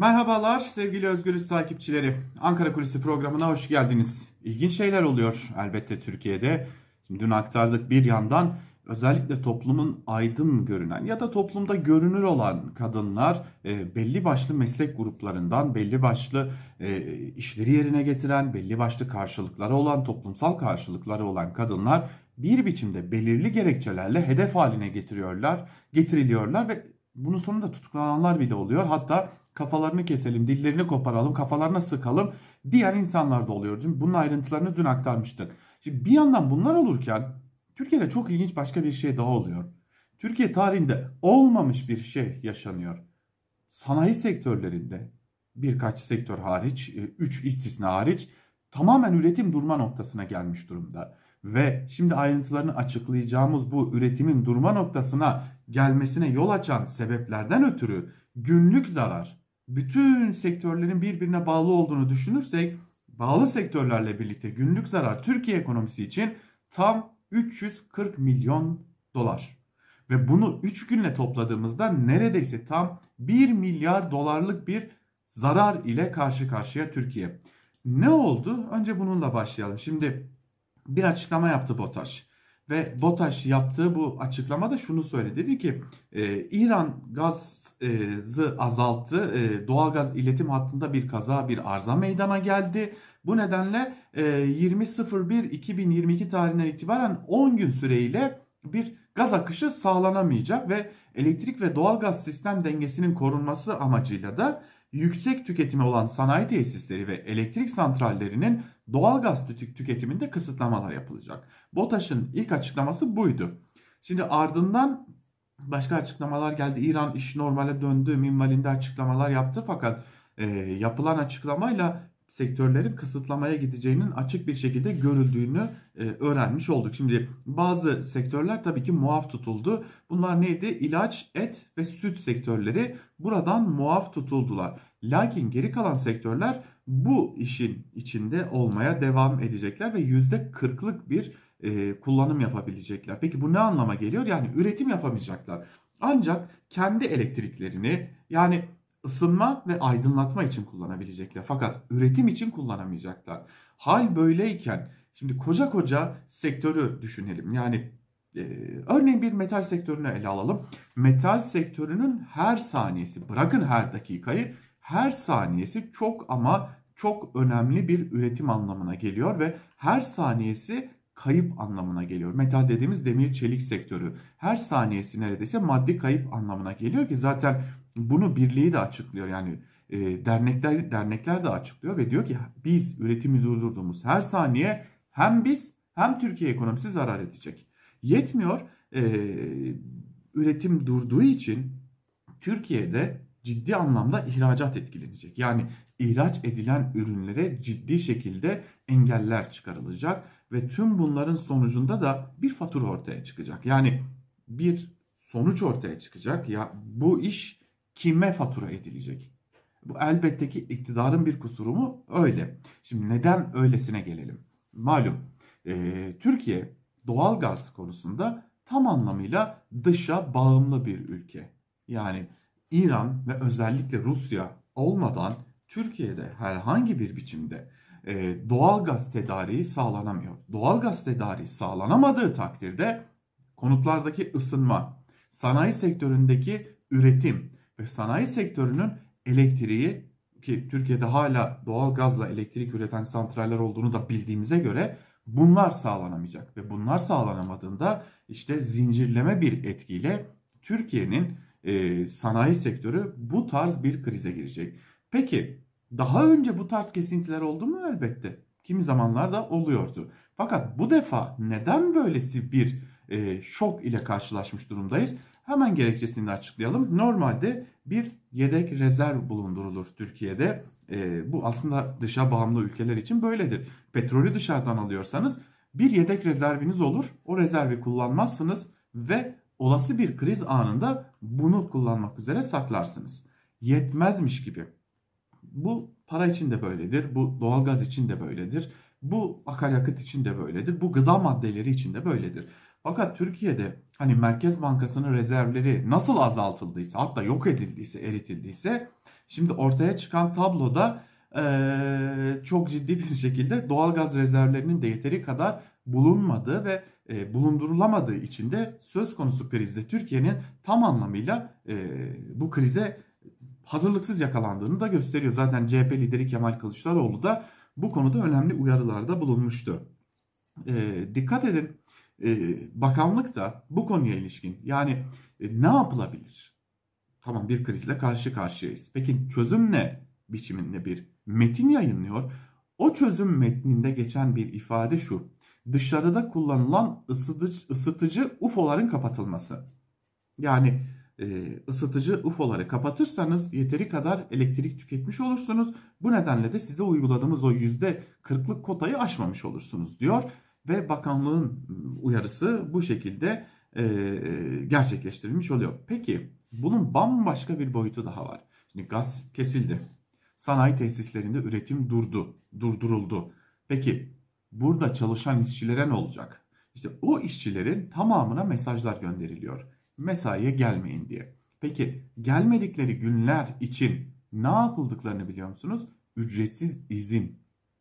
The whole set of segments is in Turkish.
Merhabalar sevgili Özgürüz takipçileri. Ankara Kulisi programına hoş geldiniz. İlginç şeyler oluyor elbette Türkiye'de. Şimdi dün aktardık bir yandan özellikle toplumun aydın görünen ya da toplumda görünür olan kadınlar e, belli başlı meslek gruplarından belli başlı e, işleri yerine getiren belli başlı karşılıkları olan toplumsal karşılıkları olan kadınlar bir biçimde belirli gerekçelerle hedef haline getiriyorlar, getiriliyorlar ve bunun sonunda tutuklananlar bile oluyor. Hatta kafalarını keselim, dillerini koparalım, kafalarına sıkalım diyen insanlar da oluyor. Bunun ayrıntılarını dün aktarmıştık. Şimdi bir yandan bunlar olurken Türkiye'de çok ilginç başka bir şey daha oluyor. Türkiye tarihinde olmamış bir şey yaşanıyor. Sanayi sektörlerinde birkaç sektör hariç, 3 e, istisna hariç tamamen üretim durma noktasına gelmiş durumda. Ve şimdi ayrıntılarını açıklayacağımız bu üretimin durma noktasına gelmesine yol açan sebeplerden ötürü günlük zarar bütün sektörlerin birbirine bağlı olduğunu düşünürsek bağlı sektörlerle birlikte günlük zarar Türkiye ekonomisi için tam 340 milyon dolar. Ve bunu 3 günle topladığımızda neredeyse tam 1 milyar dolarlık bir zarar ile karşı karşıya Türkiye. Ne oldu? Önce bununla başlayalım. Şimdi bir açıklama yaptı BOTAŞ. Ve BOTAŞ yaptığı bu açıklamada şunu söyledi. Dedi ki e, İran gazı azalttı. E, doğalgaz iletim hattında bir kaza bir arıza meydana geldi. Bu nedenle e, 20.01.2022 tarihinden itibaren 10 gün süreyle bir gaz akışı sağlanamayacak ve elektrik ve doğalgaz sistem dengesinin korunması amacıyla da yüksek tüketimi olan sanayi tesisleri ve elektrik santrallerinin doğalgaz tüketiminde kısıtlamalar yapılacak. BOTAŞ'ın ilk açıklaması buydu. Şimdi ardından başka açıklamalar geldi. İran iş normale döndü minvalinde açıklamalar yaptı fakat e, yapılan açıklamayla sektörlerin kısıtlamaya gideceğinin açık bir şekilde görüldüğünü e, öğrenmiş olduk. Şimdi bazı sektörler tabii ki muaf tutuldu. Bunlar neydi? İlaç, et ve süt sektörleri buradan muaf tutuldular. Lakin geri kalan sektörler bu işin içinde olmaya devam edecekler ve %40'lık bir e, kullanım yapabilecekler. Peki bu ne anlama geliyor? Yani üretim yapamayacaklar. Ancak kendi elektriklerini yani ısınma ve aydınlatma için kullanabilecekler. Fakat üretim için kullanamayacaklar. Hal böyleyken şimdi koca koca sektörü düşünelim. Yani e, örneğin bir metal sektörünü ele alalım. Metal sektörünün her saniyesi bırakın her dakikayı her saniyesi çok ama çok önemli bir üretim anlamına geliyor ve her saniyesi kayıp anlamına geliyor. Metal dediğimiz demir çelik sektörü her saniyesi neredeyse maddi kayıp anlamına geliyor ki zaten bunu birliği de açıklıyor. Yani e, dernekler dernekler de açıklıyor ve diyor ki biz üretimi durdurduğumuz her saniye hem biz hem Türkiye ekonomisi zarar edecek. Yetmiyor. E, üretim durduğu için Türkiye'de ciddi anlamda ihracat etkilenecek. Yani ihraç edilen ürünlere ciddi şekilde engeller çıkarılacak ve tüm bunların sonucunda da bir fatura ortaya çıkacak. Yani bir sonuç ortaya çıkacak. Ya bu iş kime fatura edilecek? Bu elbette ki iktidarın bir kusuru mu? Öyle. Şimdi neden öylesine gelelim? Malum e, Türkiye doğal gaz konusunda tam anlamıyla dışa bağımlı bir ülke. Yani İran ve özellikle Rusya olmadan Türkiye'de herhangi bir biçimde e, doğal gaz tedariği sağlanamıyor. Doğal gaz tedariği sağlanamadığı takdirde konutlardaki ısınma, sanayi sektöründeki üretim ve sanayi sektörünün elektriği ki Türkiye'de hala doğal gazla elektrik üreten santraller olduğunu da bildiğimize göre bunlar sağlanamayacak ve bunlar sağlanamadığında işte zincirleme bir etkiyle Türkiye'nin e, sanayi sektörü bu tarz bir krize girecek. Peki daha önce bu tarz kesintiler oldu mu? Elbette. Kimi zamanlarda oluyordu. Fakat bu defa neden böylesi bir e, şok ile karşılaşmış durumdayız? Hemen gerekçesini de açıklayalım. Normalde bir yedek rezerv bulundurulur Türkiye'de. E, bu aslında dışa bağımlı ülkeler için böyledir. Petrolü dışarıdan alıyorsanız bir yedek rezerviniz olur. O rezervi kullanmazsınız ve olası bir kriz anında bunu kullanmak üzere saklarsınız. Yetmezmiş gibi. Bu para için de böyledir. Bu doğalgaz için de böyledir. Bu akaryakıt için de böyledir. Bu gıda maddeleri için de böyledir. Fakat Türkiye'de hani Merkez Bankası'nın rezervleri nasıl azaltıldıysa hatta yok edildiyse, eritildiyse şimdi ortaya çıkan tabloda e, çok ciddi bir şekilde doğalgaz rezervlerinin de yeteri kadar bulunmadığı ve e, bulundurulamadığı için de söz konusu krizde Türkiye'nin tam anlamıyla e, bu krize hazırlıksız yakalandığını da gösteriyor. Zaten CHP lideri Kemal Kılıçdaroğlu da bu konuda önemli uyarılarda bulunmuştu. E, dikkat edin bakanlık da bu konuya ilişkin yani e, ne yapılabilir? Tamam bir krizle karşı karşıyayız. Peki çözüm ne biçiminde bir metin yayınlıyor. O çözüm metninde geçen bir ifade şu. Dışarıda kullanılan ısıtıcı, ısıtıcı UFO'ların kapatılması. Yani e, ısıtıcı UFO'ları kapatırsanız yeteri kadar elektrik tüketmiş olursunuz. Bu nedenle de size uyguladığımız o %40'lık kotayı aşmamış olursunuz diyor. Ve bakanlığın uyarısı bu şekilde e, gerçekleştirilmiş oluyor. Peki bunun bambaşka bir boyutu daha var. Şimdi gaz kesildi. Sanayi tesislerinde üretim durdu, durduruldu. Peki burada çalışan işçilere ne olacak? İşte o işçilerin tamamına mesajlar gönderiliyor. Mesaiye gelmeyin diye. Peki gelmedikleri günler için ne yapıldıklarını biliyor musunuz? Ücretsiz izin.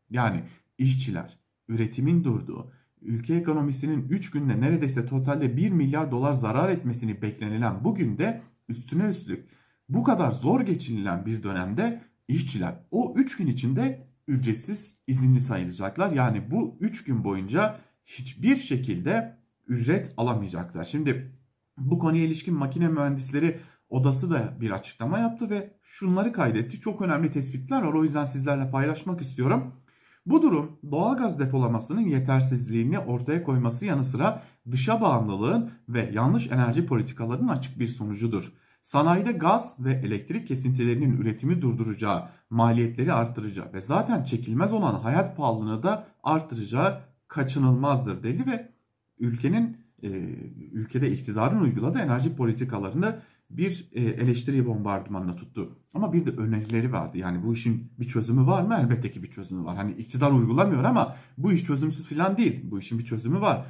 Yani işçiler üretimin durduğu, ülke ekonomisinin 3 günde neredeyse totalde 1 milyar dolar zarar etmesini beklenilen bugün de üstüne üstlük bu kadar zor geçinilen bir dönemde işçiler o 3 gün içinde ücretsiz izinli sayılacaklar. Yani bu 3 gün boyunca hiçbir şekilde ücret alamayacaklar. Şimdi bu konuya ilişkin makine mühendisleri odası da bir açıklama yaptı ve şunları kaydetti. Çok önemli tespitler var o yüzden sizlerle paylaşmak istiyorum. Bu durum doğalgaz depolamasının yetersizliğini ortaya koyması yanı sıra dışa bağımlılığın ve yanlış enerji politikalarının açık bir sonucudur. Sanayide gaz ve elektrik kesintilerinin üretimi durduracağı, maliyetleri artıracağı ve zaten çekilmez olan hayat pahalılığını da artıracağı kaçınılmazdır dedi ve ülkenin e, ülkede iktidarın uyguladığı enerji politikalarını bir e, eleştiri bombardımanına tuttu. Ama bir de önerileri vardı. Yani bu işin bir çözümü var mı? Elbette ki bir çözümü var. Hani iktidar uygulamıyor ama bu iş çözümsüz falan değil. Bu işin bir çözümü var.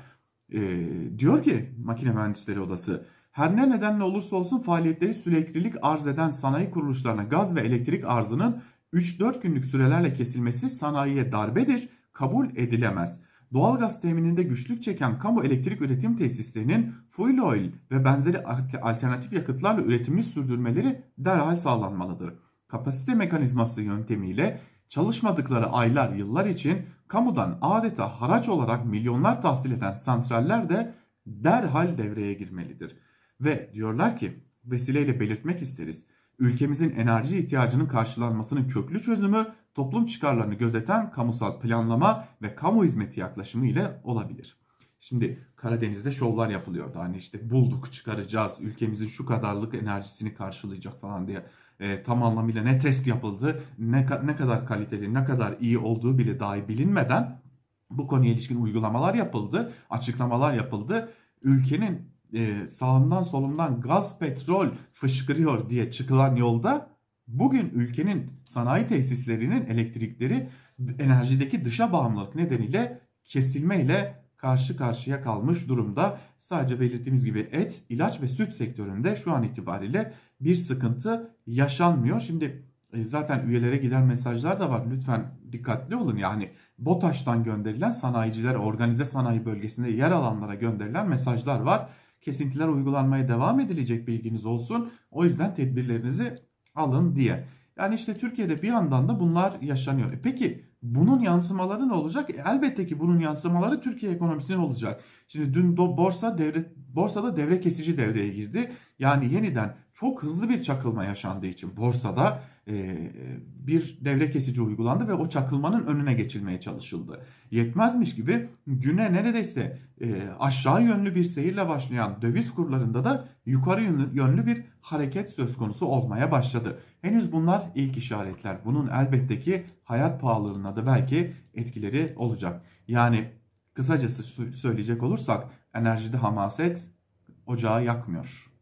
E, diyor ki makine mühendisleri odası her ne nedenle olursa olsun faaliyetleri süreklilik arz eden sanayi kuruluşlarına gaz ve elektrik arzının 3-4 günlük sürelerle kesilmesi sanayiye darbedir, kabul edilemez. Doğalgaz temininde güçlük çeken kamu elektrik üretim tesislerinin fuel oil ve benzeri alternatif yakıtlarla üretimini sürdürmeleri derhal sağlanmalıdır. Kapasite mekanizması yöntemiyle çalışmadıkları aylar, yıllar için kamudan adeta haraç olarak milyonlar tahsil eden santraller de derhal devreye girmelidir. Ve diyorlar ki vesileyle belirtmek isteriz. Ülkemizin enerji ihtiyacının karşılanmasının köklü çözümü toplum çıkarlarını gözeten kamusal planlama ve kamu hizmeti yaklaşımı ile olabilir. Şimdi Karadeniz'de şovlar yapılıyordu. Hani işte bulduk çıkaracağız ülkemizin şu kadarlık enerjisini karşılayacak falan diye. E, tam anlamıyla ne test yapıldı, ne, ne kadar kaliteli, ne kadar iyi olduğu bile dahi bilinmeden bu konuya ilişkin uygulamalar yapıldı, açıklamalar yapıldı. Ülkenin e, sağından solundan gaz petrol fışkırıyor diye çıkılan yolda bugün ülkenin sanayi tesislerinin elektrikleri enerjideki dışa bağımlılık nedeniyle kesilmeyle karşı karşıya kalmış durumda. Sadece belirttiğimiz gibi et, ilaç ve süt sektöründe şu an itibariyle bir sıkıntı yaşanmıyor. Şimdi e, zaten üyelere giden mesajlar da var. Lütfen dikkatli olun. Yani BOTAŞ'tan gönderilen sanayiciler, organize sanayi bölgesinde yer alanlara gönderilen mesajlar var kesintiler uygulanmaya devam edilecek bilginiz olsun. O yüzden tedbirlerinizi alın diye. Yani işte Türkiye'de bir yandan da bunlar yaşanıyor. E peki bunun yansımaları ne olacak? E elbette ki bunun yansımaları Türkiye ekonomisine olacak. Şimdi dün borsa devre, borsada devre kesici devreye girdi. Yani yeniden çok hızlı bir çakılma yaşandığı için borsada bir devre kesici uygulandı ve o çakılmanın önüne geçilmeye çalışıldı. Yetmezmiş gibi güne neredeyse e, aşağı yönlü bir seyirle başlayan döviz kurlarında da yukarı yönlü bir hareket söz konusu olmaya başladı. Henüz bunlar ilk işaretler. Bunun elbette ki hayat pahalılığına da belki etkileri olacak. Yani kısacası söyleyecek olursak enerjide hamaset ocağı yakmıyor.